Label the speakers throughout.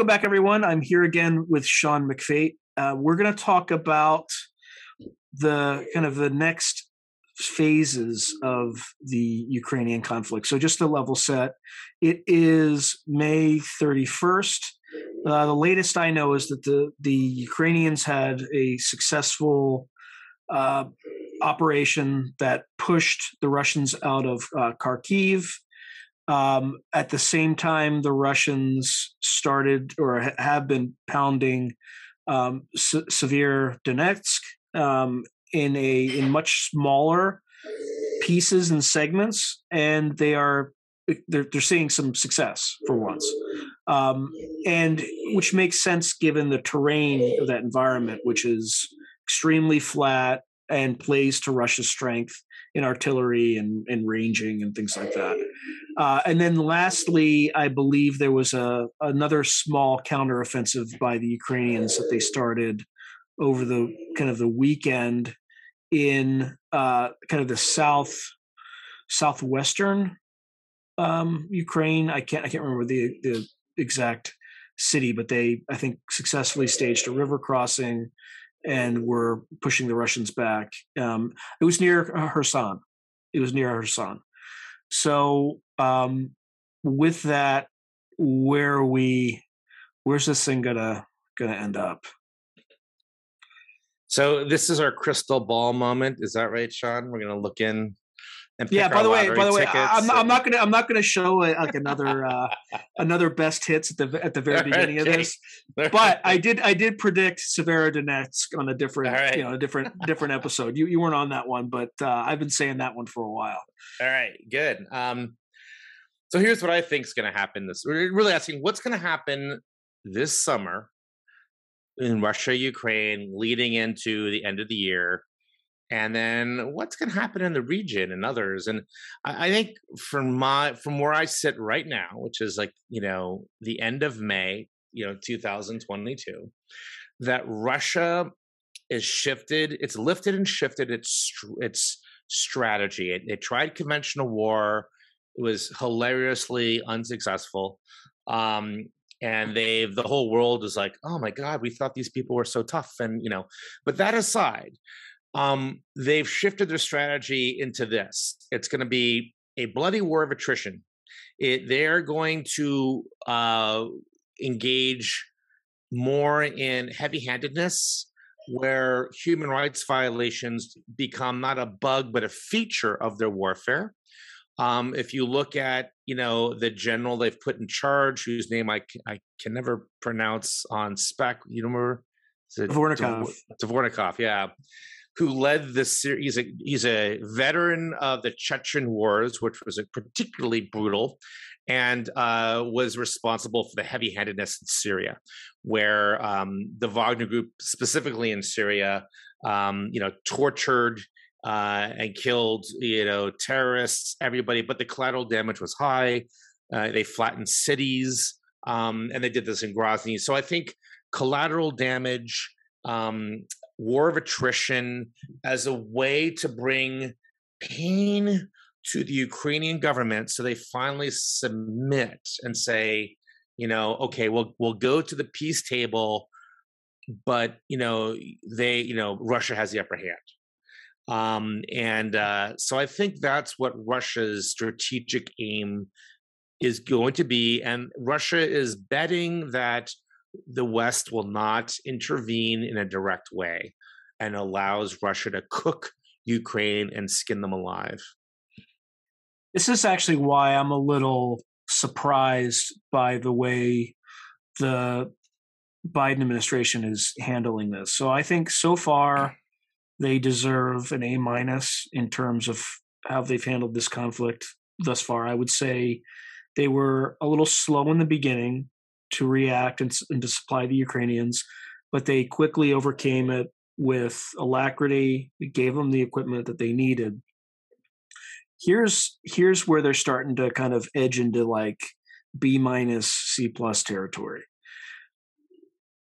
Speaker 1: Welcome back, everyone. I'm here again with Sean McFate. Uh, we're going to talk about the kind of the next phases of the Ukrainian conflict. So, just to level set, it is May 31st. Uh, the latest I know is that the the Ukrainians had a successful uh, operation that pushed the Russians out of uh, Kharkiv. Um, at the same time, the Russians started or ha- have been pounding um, S- Severodonetsk um, in a in much smaller pieces and segments, and they are they're they're seeing some success for once, um, and which makes sense given the terrain of that environment, which is extremely flat and plays to Russia's strength in artillery and, and ranging and things like that. Uh, and then lastly, I believe there was a another small counteroffensive by the Ukrainians that they started over the kind of the weekend in uh, kind of the south southwestern um, Ukraine. I can't I can't remember the the exact city, but they I think successfully staged a river crossing and were pushing the Russians back. Um, it was near Kherson. It was near Kherson. So um, with that, where we? Where's this thing gonna gonna end up?
Speaker 2: So this is our crystal ball moment. Is that right, Sean? We're gonna look in
Speaker 1: yeah. By the way, by the way, I'm, and... I'm, not gonna I'm not gonna show a, like another uh, another best hits at the at the very beginning of this. But I did I did predict Severodonetsk on a different right. you know a different different episode. You you weren't on that one, but uh, I've been saying that one for a while.
Speaker 2: All right, good. Um, so here's what I think is going to happen. This we're really asking what's going to happen this summer in Russia, Ukraine, leading into the end of the year and then what's going to happen in the region and others and I, I, think from my from where i sit right now which is like you know the end of may you know 2022 that russia is shifted it's lifted and shifted its its strategy. It, it tried conventional war it was hilariously unsuccessful um and they've the whole world is like oh my god we thought these people were so tough and you know but that aside um, they've shifted their strategy into this. It's going to be a bloody war of attrition. It, they're going to uh, engage more in heavy handedness, where human rights violations become not a bug, but a feature of their warfare. Um, if you look at, you know, the general they've put in charge, whose name I, I can never pronounce on spec, you remember?
Speaker 1: Dvornikov.
Speaker 2: Dvornikov, yeah who led the series. He's a, he's a veteran of the Chechen Wars, which was particularly brutal, and uh, was responsible for the heavy handedness in Syria, where um, the Wagner Group, specifically in Syria, um, you know, tortured uh, and killed, you know, terrorists, everybody, but the collateral damage was high. Uh, they flattened cities, um, and they did this in Grozny. So I think collateral damage um, war of attrition as a way to bring pain to the Ukrainian government so they finally submit and say, you know, okay, we'll we'll go to the peace table, but you know, they, you know, Russia has the upper hand. Um, and uh, so I think that's what Russia's strategic aim is going to be. And Russia is betting that the West will not intervene in a direct way and allows Russia to cook Ukraine and skin them alive.
Speaker 1: This is actually why I'm a little surprised by the way the Biden administration is handling this. So I think so far they deserve an A minus in terms of how they've handled this conflict thus far. I would say they were a little slow in the beginning to react and, and to supply the Ukrainians, but they quickly overcame it with alacrity. We gave them the equipment that they needed. Here's here's where they're starting to kind of edge into like B minus C plus territory.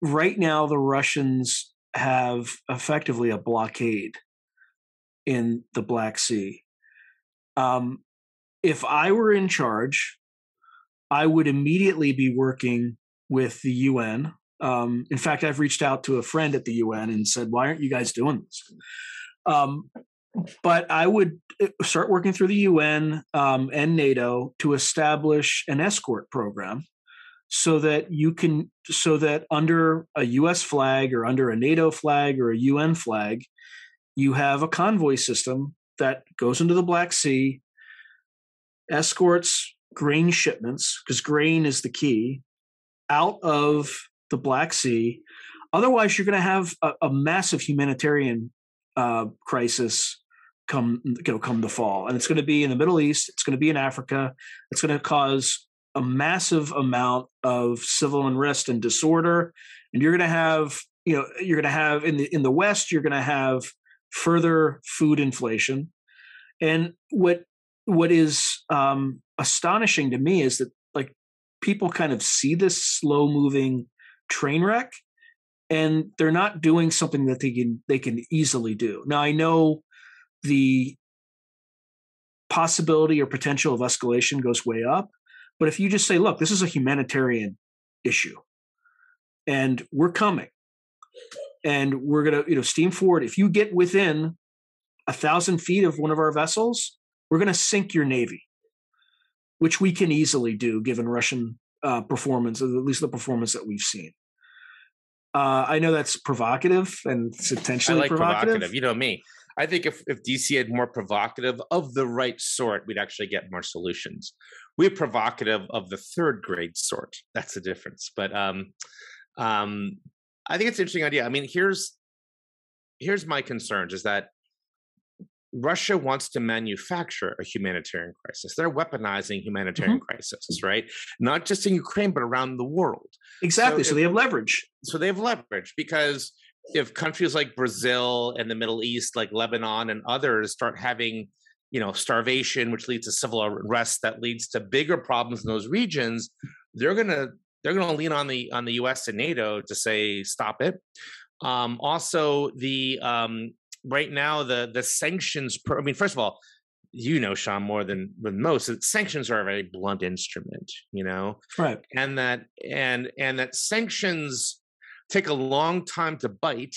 Speaker 1: Right now, the Russians have effectively a blockade in the Black Sea. Um, if I were in charge, I would immediately be working with the UN. Um, in fact, I've reached out to a friend at the UN and said, "Why aren't you guys doing this?" Um, but I would uh, start working through the UN um, and NATO to establish an escort program so that you can so that under a US flag or under a NATO flag or a UN flag you have a convoy system that goes into the Black Sea escorts grain shipments because grain is the key out of the Black Sea. Otherwise you're going to have a, a, massive humanitarian uh, crisis come you know, come the fall. And it's going to be in the Middle East it's going to be in Africa it's going to cause a massive amount of civil unrest and disorder. And you're going to have you know you're going to have in the in the west you're going to have further food inflation. And what what is um, astonishing to me is that like people kind of see this slow moving train wreck and they're not doing something that they can they can easily do now i know the possibility or potential of escalation goes way up but if you just say, look, this is a humanitarian issue and we're coming and we're going to, you know, steam forward. If you get within a thousand feet of one of our vessels, we're going to sink your Navy, which we can easily do given Russian uh, performance, at least the performance that we've seen. Uh, I know that's provocative and it's intentionally like provocative. provocative.
Speaker 2: You know me. I think if, if DC had more provocative of the right sort, we'd actually get more solutions. We're provocative of the third grade sort. That's the difference. But um, um, I think it's an interesting idea. I mean, here's here's my concerns: is that Russia wants to manufacture a humanitarian crisis. They're weaponizing humanitarian mm-hmm. crises, right? Not just in Ukraine, but around the world.
Speaker 1: Exactly. So, so they have leverage.
Speaker 2: So they have leverage because if countries like Brazil and the Middle East, like Lebanon and others, start having you know starvation, which leads to civil unrest, that leads to bigger problems in those regions, they're gonna they're gonna lean on the on the U.S. and NATO to say stop it. Um, also, the um, right now the the sanctions. Pro- I mean, first of all, you know, Sean, more than than most, sanctions are a very blunt instrument, you know,
Speaker 1: right?
Speaker 2: And that and and that sanctions take a long time to bite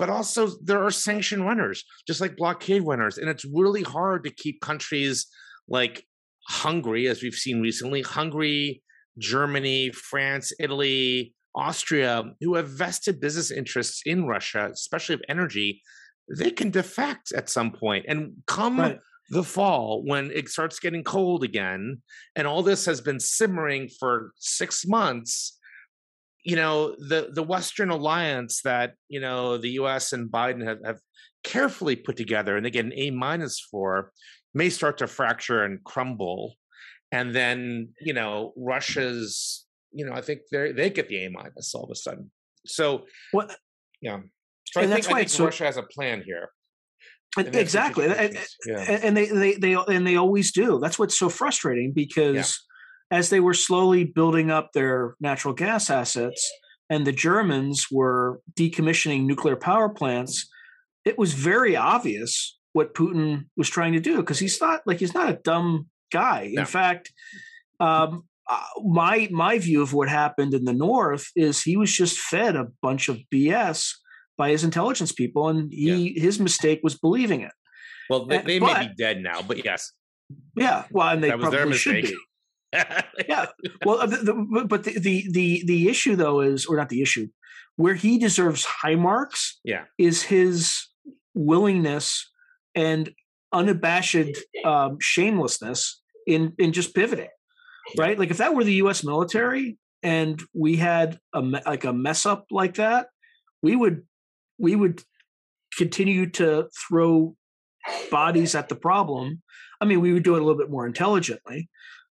Speaker 2: but also there are sanction runners just like blockade runners and it's really hard to keep countries like hungary as we've seen recently hungary germany france italy austria who have vested business interests in russia especially of energy they can defect at some point and come right. the fall when it starts getting cold again and all this has been simmering for six months you know the the Western alliance that you know the U.S. and Biden have, have carefully put together, and they get an A minus for, may start to fracture and crumble, and then you know Russia's you know I think they they get the A minus all of a sudden. So what? Yeah. So and I think, I think so, Russia has a plan here.
Speaker 1: And exactly, and, yeah. and, they, they they and they always do. That's what's so frustrating because. Yeah as they were slowly building up their natural gas assets and the Germans were decommissioning nuclear power plants, it was very obvious what Putin was trying to do because he's not like he's not a dumb guy. No. In fact, um, uh, my my view of what happened in the North is he was just fed a bunch of BS by his intelligence people, and he yeah. his mistake was believing it.
Speaker 2: Well, they, they but, may be dead now, but yes.
Speaker 1: Yeah, well, and they probably should be yeah. Well, uh, the, the, but the, the the the issue though is, or not the issue, where he deserves high marks.
Speaker 2: Yeah.
Speaker 1: Is his willingness and unabashed um, shamelessness in in just pivoting, right? Like if that were the U.S. military and we had a like a mess up like that, we would we would continue to throw bodies at the problem. I mean, we would do it a little bit more intelligently,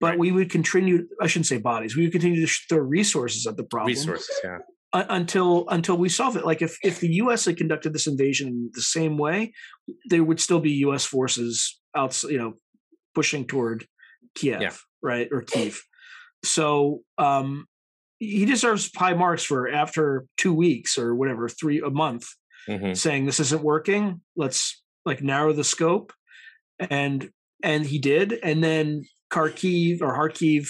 Speaker 1: but right. we would continue i shouldn't say bodies we would continue to throw resources at the problem
Speaker 2: resources yeah
Speaker 1: until until we solve it like if if the us had conducted this invasion the same way there would still be us forces out you know pushing toward kiev yeah. right or kiev so um he deserves high marks for after two weeks or whatever three a month mm-hmm. saying this isn't working let's like narrow the scope and and he did and then Kharkiv or Kharkiv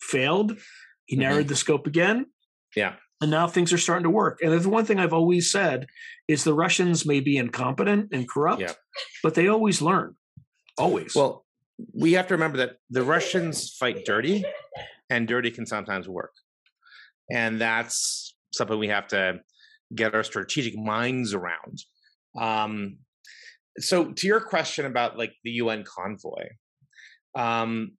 Speaker 1: failed, He narrowed mm-hmm. the scope again.
Speaker 2: Yeah.
Speaker 1: And now things are starting to work. And the one thing I've always said is the Russians may be incompetent and corrupt, yeah. but they always learn. Always.
Speaker 2: Well, we have to remember that the Russians fight dirty, and dirty can sometimes work. And that's something we have to get our strategic minds around. Um, so, to your question about like the UN convoy, um,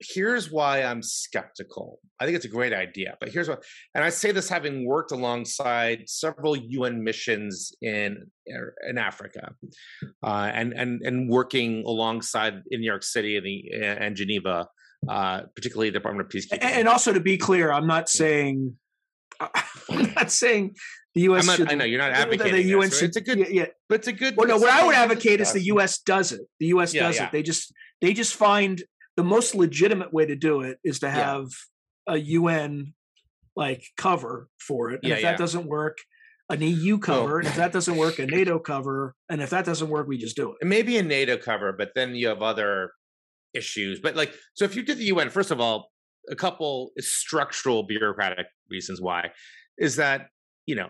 Speaker 2: here's why I'm skeptical. I think it's a great idea, but here's what, and I say this having worked alongside several UN missions in er, in Africa, uh, and and and working alongside in New York City and the and Geneva, uh, particularly the Department of Peacekeeping.
Speaker 1: And also to be clear, I'm not saying. I'm not saying the U.S.
Speaker 2: Not,
Speaker 1: should,
Speaker 2: I know you're not advocating. The, the UN should, it's a good, yeah, yeah, but it's a good.
Speaker 1: Well, no, what I would advocate is the U.S. does it. The U.S. Yeah, does yeah. it. They just they just find the most legitimate way to do it is to have a UN like cover for it. And if that doesn't work, an EU cover. Oh. And if that doesn't work, a NATO cover. And if that doesn't work, we just do it.
Speaker 2: Maybe a NATO cover, but then you have other issues. But like, so if you did the UN, first of all, a couple structural bureaucratic reasons why is that, you know,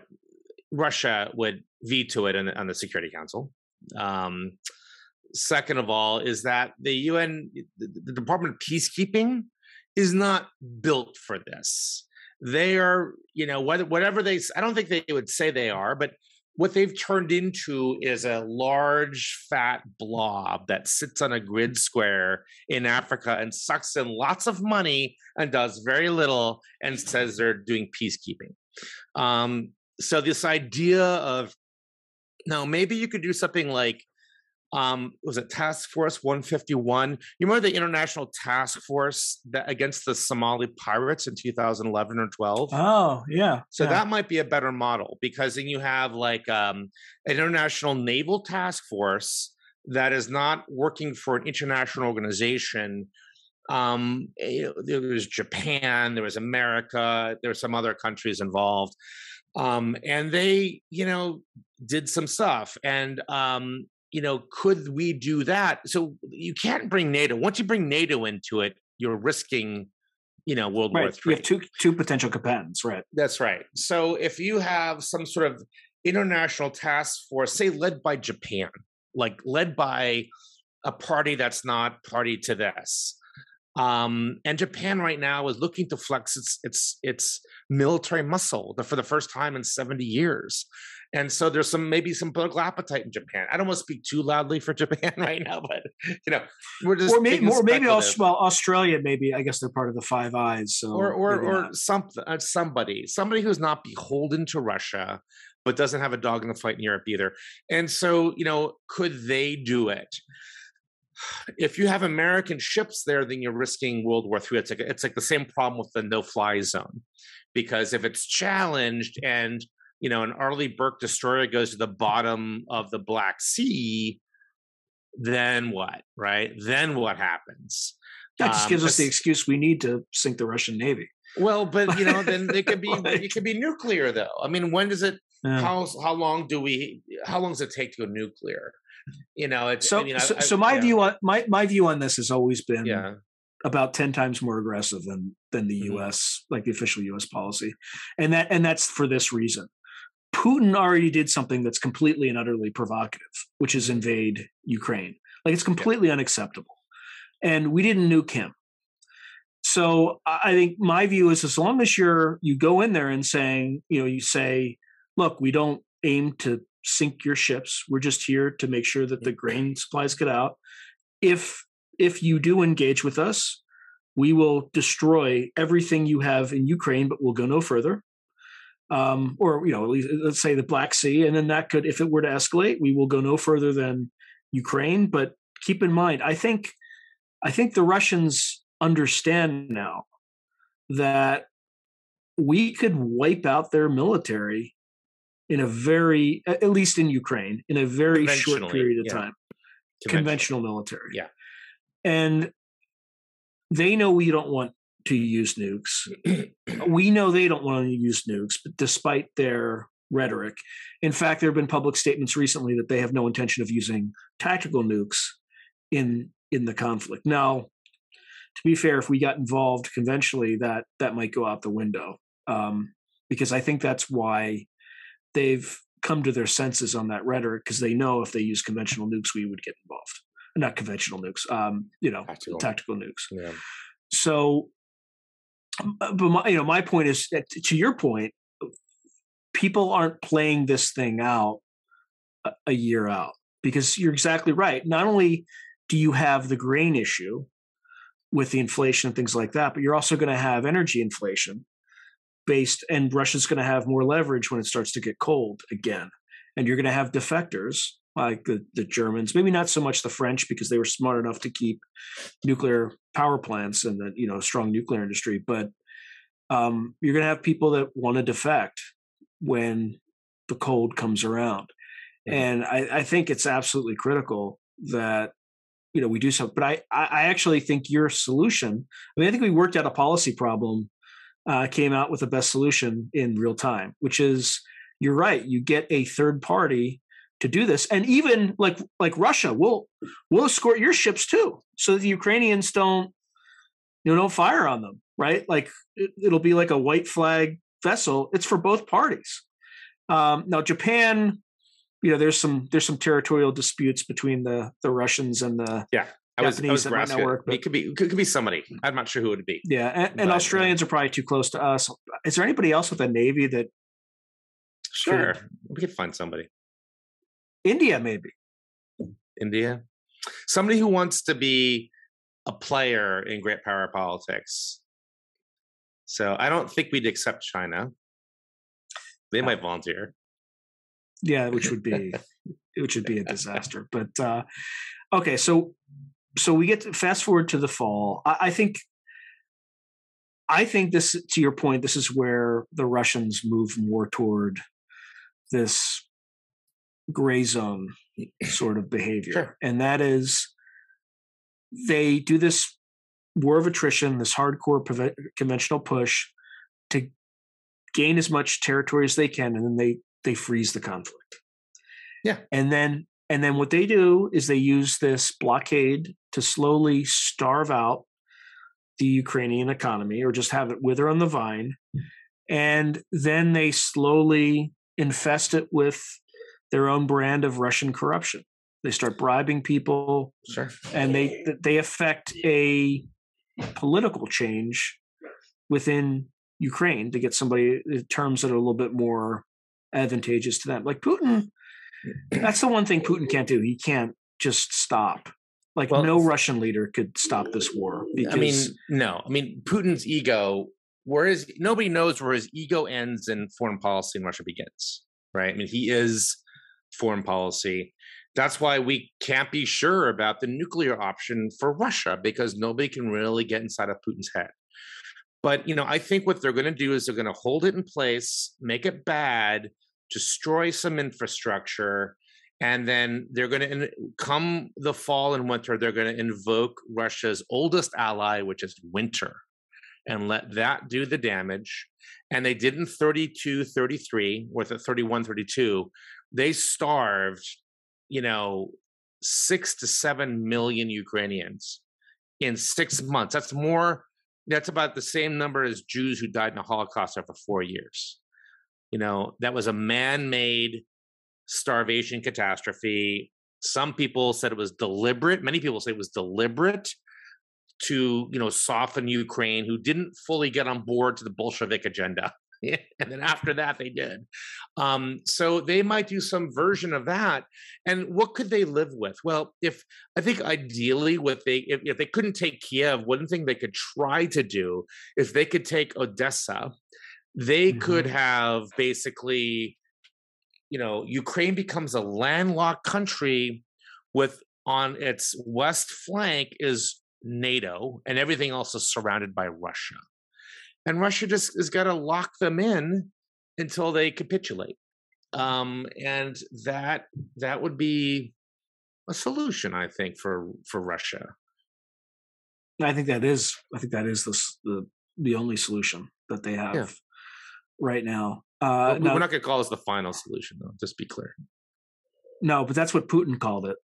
Speaker 2: Russia would veto it on the Security Council. Um, second of all, is that the UN, the Department of Peacekeeping, is not built for this. They are, you know, whatever they, I don't think they would say they are, but what they've turned into is a large fat blob that sits on a grid square in Africa and sucks in lots of money and does very little and says they're doing peacekeeping. Um, so this idea of now maybe you could do something like um, was it Task Force 151? You remember the international task force that against the Somali pirates in 2011 or 12?
Speaker 1: Oh, yeah.
Speaker 2: So
Speaker 1: yeah.
Speaker 2: that might be a better model because then you have like um, an international naval task force that is not working for an international organization. Um, eh, there was Japan, there was America, there were some other countries involved. Um, and they, you know, did some stuff. And um, you know, could we do that? So you can't bring NATO. Once you bring NATO into it, you're risking, you know, World
Speaker 1: right.
Speaker 2: War III.
Speaker 1: You have two two potential combatants, right?
Speaker 2: That's right. So if you have some sort of international task force, say led by Japan, like led by a party that's not party to this, um, and Japan right now is looking to flex its its its military muscle for the first time in 70 years. And so there's some maybe some political appetite in Japan. I don't want to speak too loudly for Japan right now, but you know, we're just
Speaker 1: or maybe or maybe well, Australia. Maybe I guess they're part of the Five Eyes. So
Speaker 2: or or or some uh, somebody somebody who's not beholden to Russia, but doesn't have a dog in the fight in Europe either. And so you know, could they do it? If you have American ships there, then you're risking World War III. It's like it's like the same problem with the no-fly zone, because if it's challenged and you know, an Arleigh Burke destroyer goes to the bottom of the Black Sea, then what? Right? Then what happens?
Speaker 1: That just um, gives us the excuse we need to sink the Russian Navy.
Speaker 2: Well, but you know, then it could be like, it could be nuclear though. I mean, when does it? Yeah. How how long do we? How long does it take to go nuclear? You know, it's
Speaker 1: so.
Speaker 2: I mean,
Speaker 1: so,
Speaker 2: I,
Speaker 1: so my yeah. view on my my view on this has always been
Speaker 2: yeah.
Speaker 1: about ten times more aggressive than than the mm-hmm. U.S. like the official U.S. policy, and that and that's for this reason. Putin already did something that's completely and utterly provocative, which is invade Ukraine. Like it's completely yeah. unacceptable. And we didn't nuke him. So I think my view is as long as you're you go in there and saying, you know, you say, look, we don't aim to sink your ships. We're just here to make sure that the grain supplies get out. If if you do engage with us, we will destroy everything you have in Ukraine, but we'll go no further um, or you know, at least let's say the Black Sea, and then that could, if it were to escalate, we will go no further than Ukraine. But keep in mind, I think, I think the Russians understand now that we could wipe out their military in a very, at least in Ukraine, in a very short period of yeah. time. Conventional military,
Speaker 2: yeah,
Speaker 1: and they know we don't want to use nukes. we know they don't want to use nukes, but despite their rhetoric, in fact, there have been public statements recently that they have no intention of using tactical nukes in in the conflict. Now, to be fair, if we got involved conventionally, that that might go out the window. Um, because I think that's why they've come to their senses on that rhetoric because they know if they use conventional nukes, we would get involved. Not conventional nukes, um, you know, tactical, tactical nukes. Yeah. So, Uh, but my, you know, my point is that to your point, people aren't playing this thing out a, a year out because you're exactly right. Not only do you have the grain issue with the inflation and things like that, but you're also going to have energy inflation based, and Russia's going to have more leverage when it starts to get cold again. And you're going to have defectors like the, the Germans, maybe not so much the French because they were smart enough to keep nuclear power plants and the you know strong nuclear industry, but um, you're going to have people that want to defect when the cold comes around. Mm-hmm. And I, I, think it's absolutely critical that you know we do so. But I, I actually think your solution. I mean, I think we worked out a policy problem, uh, came out with the best solution in real time, which is you're right. You get a third party to do this, and even like like Russia will will escort your ships too, so that the Ukrainians don't you know don't fire on them. Right? Like it, it'll be like a white flag vessel. It's for both parties. Um, now Japan you know there's some there's some territorial disputes between the the Russians and the
Speaker 2: yeah. I was, Japanese I was that work, it could be it could be somebody. I'm not sure who it would be.
Speaker 1: Yeah, and, and Australians are probably too close to us. Is there anybody else with a navy that?
Speaker 2: Sure, could, we could find somebody.
Speaker 1: India, maybe.
Speaker 2: India, somebody who wants to be a player in great power politics. So I don't think we'd accept China. They might volunteer
Speaker 1: yeah which would be which would be a disaster but uh okay so so we get to fast forward to the fall I, I think i think this to your point this is where the russians move more toward this gray zone sort of behavior sure. and that is they do this war of attrition this hardcore conventional push to gain as much territory as they can and then they they freeze the conflict.
Speaker 2: Yeah.
Speaker 1: And then and then what they do is they use this blockade to slowly starve out the Ukrainian economy or just have it wither on the vine. Hmm. And then they slowly infest it with their own brand of Russian corruption. They start bribing people,
Speaker 2: sure.
Speaker 1: and they they affect a political change within Ukraine to get somebody uh, terms that are a little bit more advantageous to them. Like Putin, that's the one thing Putin can't do. He can't just stop. Like well, no Russian leader could stop this war.
Speaker 2: Because, I mean, no. I mean, Putin's ego, where is nobody knows where his ego ends and foreign policy in Russia begins. Right? I mean, he is foreign policy. That's why we can't be sure about the nuclear option for Russia because nobody can really get inside of Putin's head. But you know, I think what they're going to do is they're going to hold it in place, make it bad, destroy some infrastructure, and then they're going to come the fall and winter. They're going to invoke Russia's oldest ally, which is winter, and let that do the damage. And they did in 32, 33, or 31, 32. They starved, you know, six to seven million Ukrainians in six months. That's more that's about the same number as Jews who died in the Holocaust over four years. You know, that was a man made starvation catastrophe. Some people said it was deliberate. Many people say it was deliberate to, you know, soften Ukraine, who didn't fully get on board to the Bolshevik agenda. and then after that they did. Um, so they might do some version of that and what could they live with? Well if i think ideally what they if, if they couldn't take kiev one thing they could try to do if they could take odessa. They mm-hmm. could have basically you know ukraine becomes a landlocked country with on its west flank is nato and everything else is surrounded by russia and Russia just has got to lock them in until they capitulate. Um, and that that would be a solution, I think, for for Russia.
Speaker 1: I think that is. I think that is the the, the only solution that they have yeah. right now.
Speaker 2: Uh, well, we're not going to call this the final solution, though. Just be clear.
Speaker 1: No, but that's what Putin called it.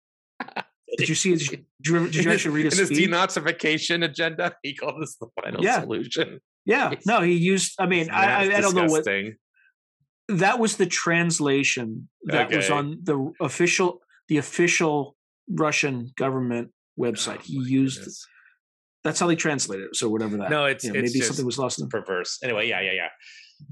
Speaker 1: Did you see? Did you, did you actually read his,
Speaker 2: in his denazification agenda? He called this the final
Speaker 1: Yeah.
Speaker 2: solution.
Speaker 1: Yeah, no, he used. I mean, I, I, I don't know what that was. The translation that was on the official, the official Russian government website.
Speaker 2: Oh
Speaker 1: he used.
Speaker 2: goodness.
Speaker 1: That's how they translated it. So whatever that.
Speaker 2: No, it's
Speaker 1: you know,
Speaker 2: it's
Speaker 1: maybe something was lost in the
Speaker 2: perverse. Anyway, yeah, yeah, yeah,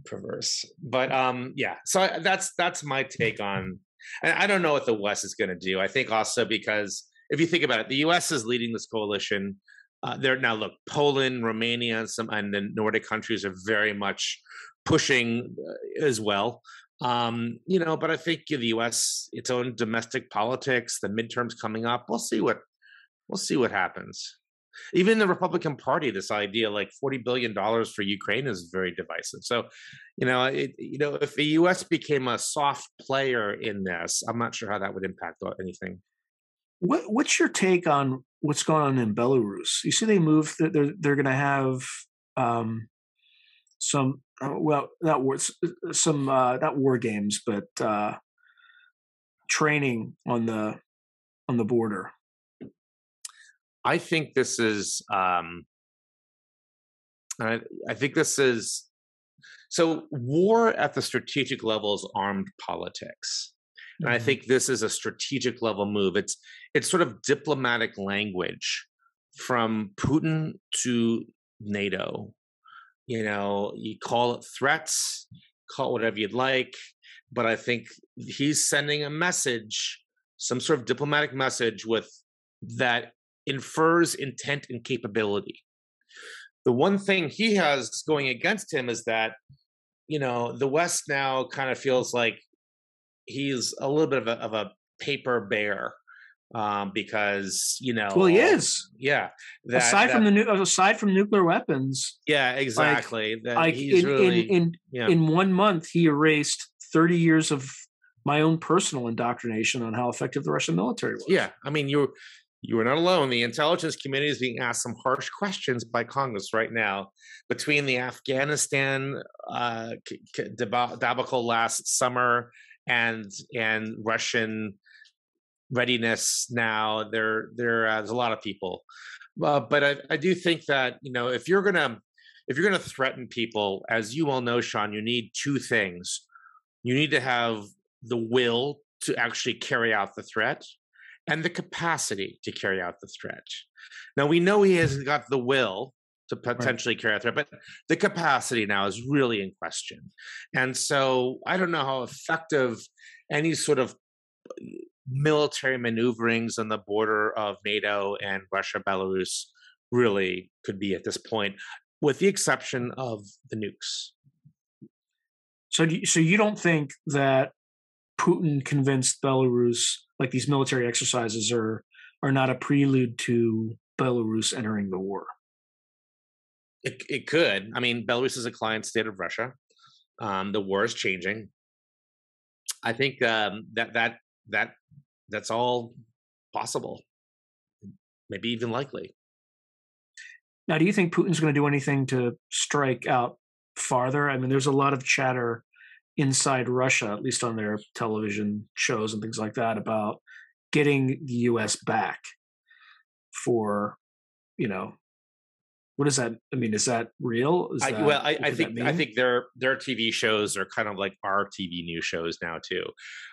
Speaker 2: perverse. But um, yeah. So I- that's that's my take on. And I don't know what the West is going to do. I think also because if you think about it, the U.S. is leading this coalition. Uh, they're now look Poland, Romania, and some and the Nordic countries are very much pushing uh, as well. Um, you know, but I think the U.S. its own domestic politics, the midterms coming up. We'll see what we'll see what happens. Even the Republican Party, this idea like forty billion dollars for Ukraine is very divisive. So, you know, it, you know, if the U.S. became a soft player in this, I'm not sure how that would impact anything.
Speaker 1: What What's your take on what's going on in Belarus? You see, they moved. They're they're, going to have um, some uh, well, not war, some uh, not war games, but uh, training on the on the border.
Speaker 2: I think this is. Um, I, I think this is. So, war at the strategic level is armed politics. And I
Speaker 1: mm-hmm.
Speaker 2: think this is a strategic level move. It's it's sort of diplomatic language from Putin to NATO. You know, you call it threats, call it whatever you'd like, but I think he's sending a message, some sort of diplomatic message with that infers intent and capability. The one thing he has going against him is that, you know, the West now kind of feels like he's a little bit of a, of a paper bear um, because you know.
Speaker 1: Well, he is.
Speaker 2: Yeah. that-
Speaker 1: aside from the nu- aside from nuclear weapons,
Speaker 2: yeah, exactly. that
Speaker 1: like
Speaker 2: he's
Speaker 1: in,
Speaker 2: really,
Speaker 1: in in
Speaker 2: yeah.
Speaker 1: in one month, he erased thirty years of my own personal indoctrination on how effective the Russian military was.
Speaker 2: Yeah, I mean, you you are not alone. The intelligence community is being asked some harsh questions by Congress right now between the Afghanistan uh, c- c- deba- debacle last summer and and Russian readiness now. There there uh, there's a lot of people, uh, but I, I do think that you know if you're gonna if you're gonna threaten people, as you all know, Sean, you need two things. You need to have the will to actually carry out the threat and the capacity to carry out the threat. Now we know he hasn't got the will to potentially carry out threat, but the capacity now is really in question. And so I don't know how effective any sort of uh, military maneuverings on the border of NATO and Russia, Belarus really could be at this point, with the exception of the nukes.
Speaker 1: So, do you, so you don't think that Putin convinced Belarus, like these military exercises, are are not a prelude to Belarus entering the war?
Speaker 2: It, it could. I mean, Belarus is a client state of Russia. Um, the war is changing. I think um, that that that that's all possible, maybe even likely.
Speaker 1: Now, do you think Putin's going to do anything to strike out farther? I mean, there's a lot of chatter inside Russia, at least on their television shows and things like that, about getting the U.S. back for, you know, what is that? I mean, is that real? Is
Speaker 2: I,
Speaker 1: that,
Speaker 2: well, I, I think I think their their TV shows are kind of like our TV news shows now too,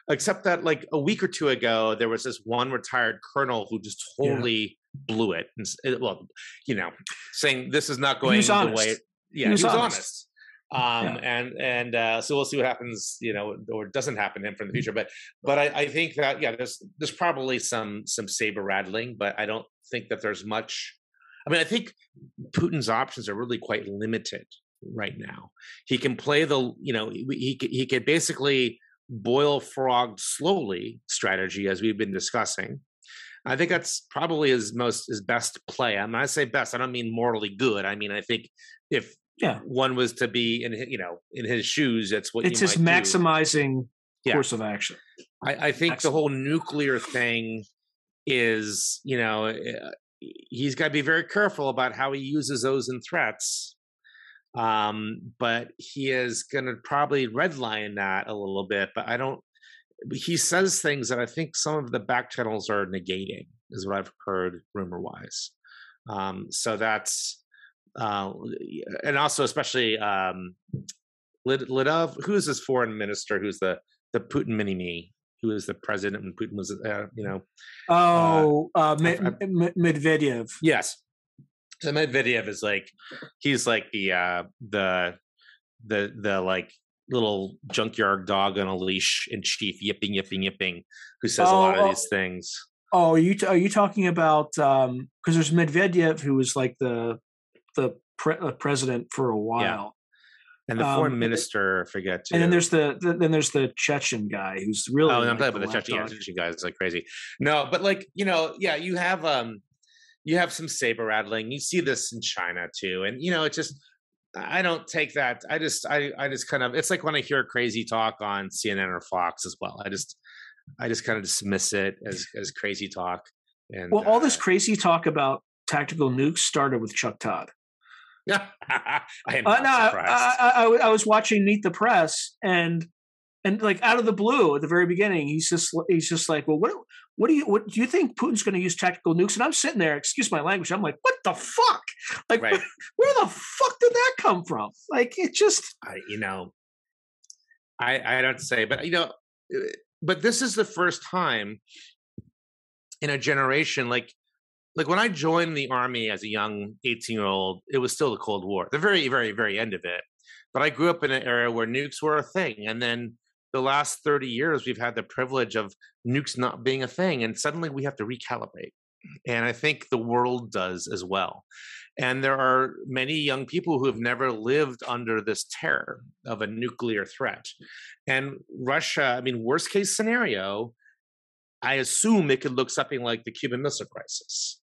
Speaker 2: except that like a week or two ago there was this one retired colonel who just
Speaker 1: Yeah.
Speaker 2: totally blew it and well, you know, saying this is not going the
Speaker 1: honest.
Speaker 2: way. Yeah,
Speaker 1: He was
Speaker 2: he was
Speaker 1: honest.
Speaker 2: honest. Um, and and uh, so we'll see what happens, you know, or doesn't happen to him for the future. But but I, I think that yeah, there's there's probably some some saber rattling, but I don't think that there's much. I mean, I think Putin's options are really quite limited right now. He can play the, you know, he he could- basically boil frog slowly strategy as we've been discussing. I think that's probably his most his best play. I mean, I say best, I don't mean morally good. I mean I think if
Speaker 1: Yeah.
Speaker 2: one was to be in you know in his shoes, that's what
Speaker 1: it's
Speaker 2: you
Speaker 1: his maximizing
Speaker 2: Yeah.
Speaker 1: course of action.
Speaker 2: I, I think
Speaker 1: Excellent.
Speaker 2: the whole nuclear thing is, you know, uh, he's got to be very careful about how he uses those in threats. Um, but he is going to probably redline that a little bit. But I don't. He says things that I think some of the back channels are negating. is what I've heard rumor wise. Um, so that's uh, and also especially um, Lidov, who is this foreign minister? Who's the the Putin mini me? Who is the president when Putin was, uh, you know?
Speaker 1: Oh, uh, Medvedev.
Speaker 2: Yes. So Medvedev is like, he's like the uh, the the the like little junkyard dog on a leash in chief, yipping, yipping, yipping, who says oh, a lot of oh. these things.
Speaker 1: Oh, are you are you talking about? um Because um, there's Medvedev, who was like the the pre- uh, president for a while.
Speaker 2: And the foreign um, minister, I forget. Too.
Speaker 1: And then there's the, the, then there's the Chechen guy who's really.
Speaker 2: Oh, like I'm talking about the Chechen, yeah, Chechen guy is like crazy. No, but like you know, yeah, you have um, you have some saber rattling. You see this in China too, and you know, it just I don't take that. I just I I just kind of it's like when I hear crazy talk on CNN or Fox as well. I just I just kind of dismiss it as as crazy talk. And
Speaker 1: well, all this uh crazy talk about tactical nukes started with Chuck Todd.
Speaker 2: I am uh, no,
Speaker 1: I, I, I, was watching Meet the Press, and and like out of the blue at the very beginning, he's just he's just like, well, what what do you what do you think Putin's going to use tactical nukes? And I'm sitting there, excuse my language, I'm like, what the fuck? Like, right. where, where, the fuck did that come from? Like, it just,
Speaker 2: I, you know, I I don't say, but you know, uh, but this is the first time in a generation, like like when I joined the army as a young 18 year old, it was still the Cold War, the very, very, very end of it. But I grew up in an era where nukes were a thing. And then the last 30 years, we've had the privilege of nukes not being a thing. And suddenly we have to recalibrate. And I think the world does as well. And there are many young people who have never lived under this terror of a nuclear threat. And Russia, I mean, worst case scenario, I assume it could look something like the Cuban Missile Crisis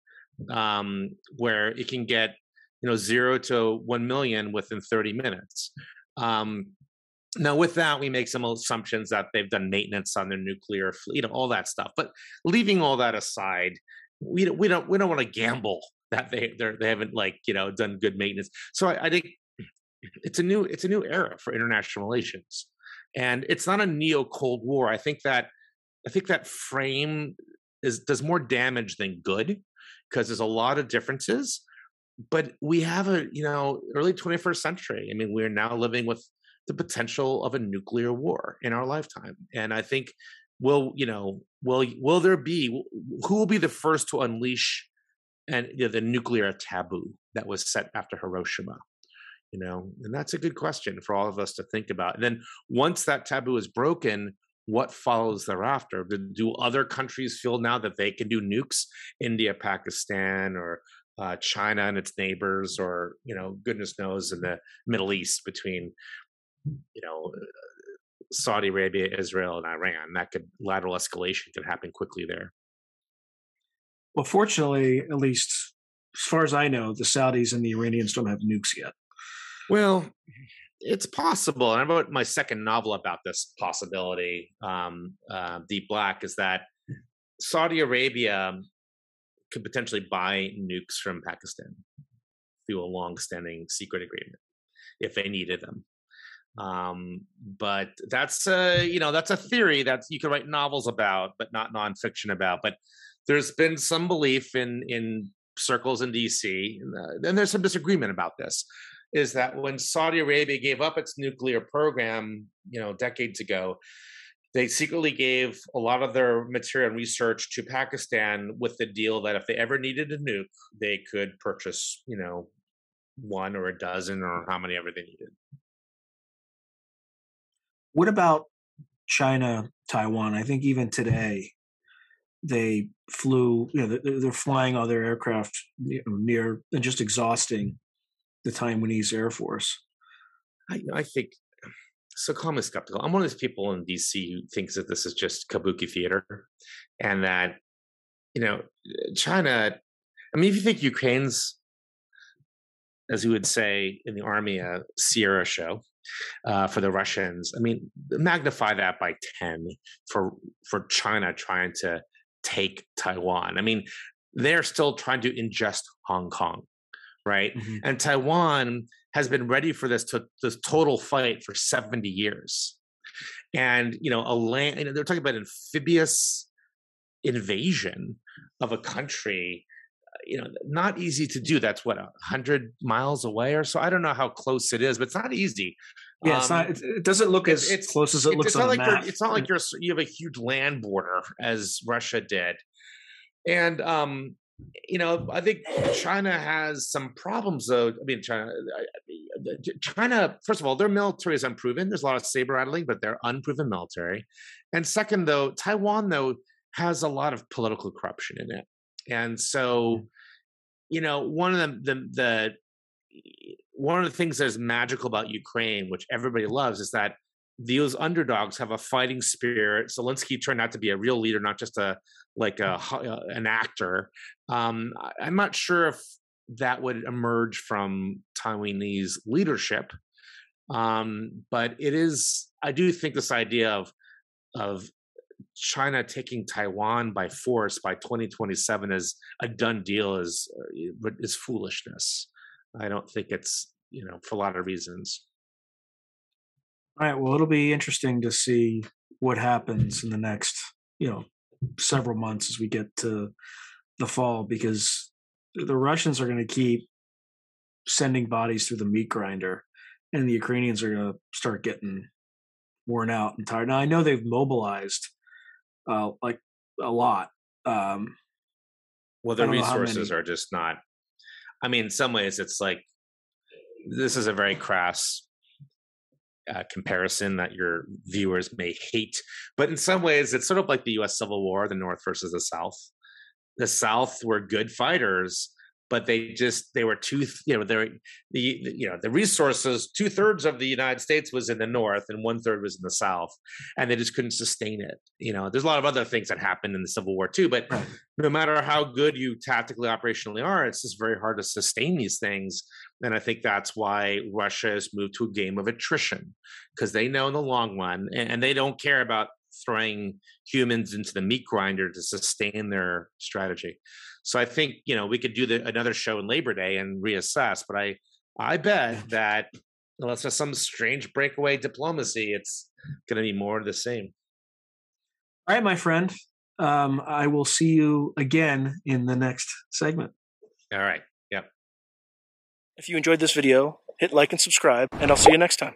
Speaker 2: um, where it can get you know zero to one million within 30 minutes. Um, now, with that, we make some assumptions that they've done maintenance on their nuclear fleet, all that stuff. But leaving all that aside, we don't we don't we don't want to gamble that they they haven't like you know done good maintenance. So I, I think it's a new it's a new era for international relations, and it's not a neo Cold War. I think that I think that frame is does more damage than good because there's a lot of differences. But we have a, you know, early 21st century. I mean, we're now living with the potential of a nuclear war in our lifetime. And I think will, you know, will will there be who will be the first to unleash and you know, the nuclear taboo that was set after Hiroshima? You know, and that's a good question for all of us to think about. And then once that taboo is broken, what follows thereafter? Do other countries feel now that they can do nukes? India, Pakistan, or uh, China and its neighbors, or you know, goodness knows, in the Middle East between you know Saudi Arabia, Israel, and Iran. That could lateral escalation could happen quickly there.
Speaker 1: Well, fortunately, at least as far as I know, the Saudis and the Iranians don't have nukes yet.
Speaker 2: Well, it's possible, and I wrote my second novel about this possibility. Um, uh, Deep Black is that Saudi Arabia could potentially buy nukes from Pakistan through a long-standing secret agreement if they needed them. Um, but that's a you know that's a theory that you can write novels about, but not nonfiction about. But there's been some belief in in circles in DC, and, uh, and there's some disagreement about this is that when Saudi Arabia gave up its nuclear program, you know, decades ago, they secretly gave a lot of their material and research to Pakistan with the deal that if they ever needed a nuke, they could purchase, you know, one or a dozen or how many ever they needed.
Speaker 1: What about China, Taiwan? I think even today they flew, you know, they're flying all their aircraft near and just exhausting the Taiwanese Air Force?
Speaker 2: I, I think so. Call me skeptical. I'm one of those people in DC who thinks that this is just kabuki theater, and that you know China. I mean, if you think Ukraine's, as we would say in the army, a Sierra show uh, for the Russians. I mean, magnify that by ten for for China trying to take Taiwan. I mean, they're still trying to ingest Hong Kong right? Mm-hmm. And Taiwan has been ready for this to this total fight for 70 years. And you know, a land you know, they're talking about amphibious invasion of a country you know not easy to do that's what a 100 miles away or so i don't know how close it is but it's not easy
Speaker 1: yeah it's um, not it doesn't look as it's, close as it, looks
Speaker 2: it's
Speaker 1: on
Speaker 2: not
Speaker 1: like map.
Speaker 2: it's not like you're you have a huge land border as russia did and um you know i think china has some problems though. I mean china china first of all their military is unproven. There's a lot of saber rattling but they're unproven military. And second though taiwan though has a lot of political corruption in it. And so, you know, one of the, the, the one of the things that is magical about Ukraine, which everybody loves, is that those underdogs have a fighting spirit. Zelensky turned out to be a real leader, not just a like a uh, an actor. Um, I'm not sure if that would emerge from Taiwanese leadership, um, but it is. I do think this idea of of China taking Taiwan by force by 2027 is a done deal is uh, is foolishness. I don't think it's you know for a lot of reasons.
Speaker 1: All right. Well, it'll be interesting to see what happens in the next you know several months as we get to the fall because the Russians are going to keep sending bodies through the meat grinder, and the Ukrainians are going to start getting worn out and tired. Now I know they've mobilized uh, like a lot. Um,
Speaker 2: well, the resources are just not. I mean, in some ways, it's like this is a very crass uh, comparison that your viewers may hate, but in some ways, it's sort of like the U.S. Civil War: the North versus the South. The South were good fighters, but they just they were too you know they're the, the you know the resources two thirds of the united states was in the north and one third was in the south and they just couldn't sustain it you know there's a lot of other things that happened in the civil war too but no matter how good you tactically operationally are it's just very hard to sustain these things and i think that's why russia has moved to a game of attrition because they know in the long run and, and they don't care about throwing humans into the meat grinder to sustain their strategy so I think you know we could do the, another show in Labor Day and reassess. But I I bet that unless there's some strange breakaway diplomacy, it's going to be more of the same.
Speaker 1: All right, my friend. Um, I will see you again in the next segment.
Speaker 2: All right.
Speaker 1: If you enjoyed this video, hit like and subscribe, and I'll see you next time.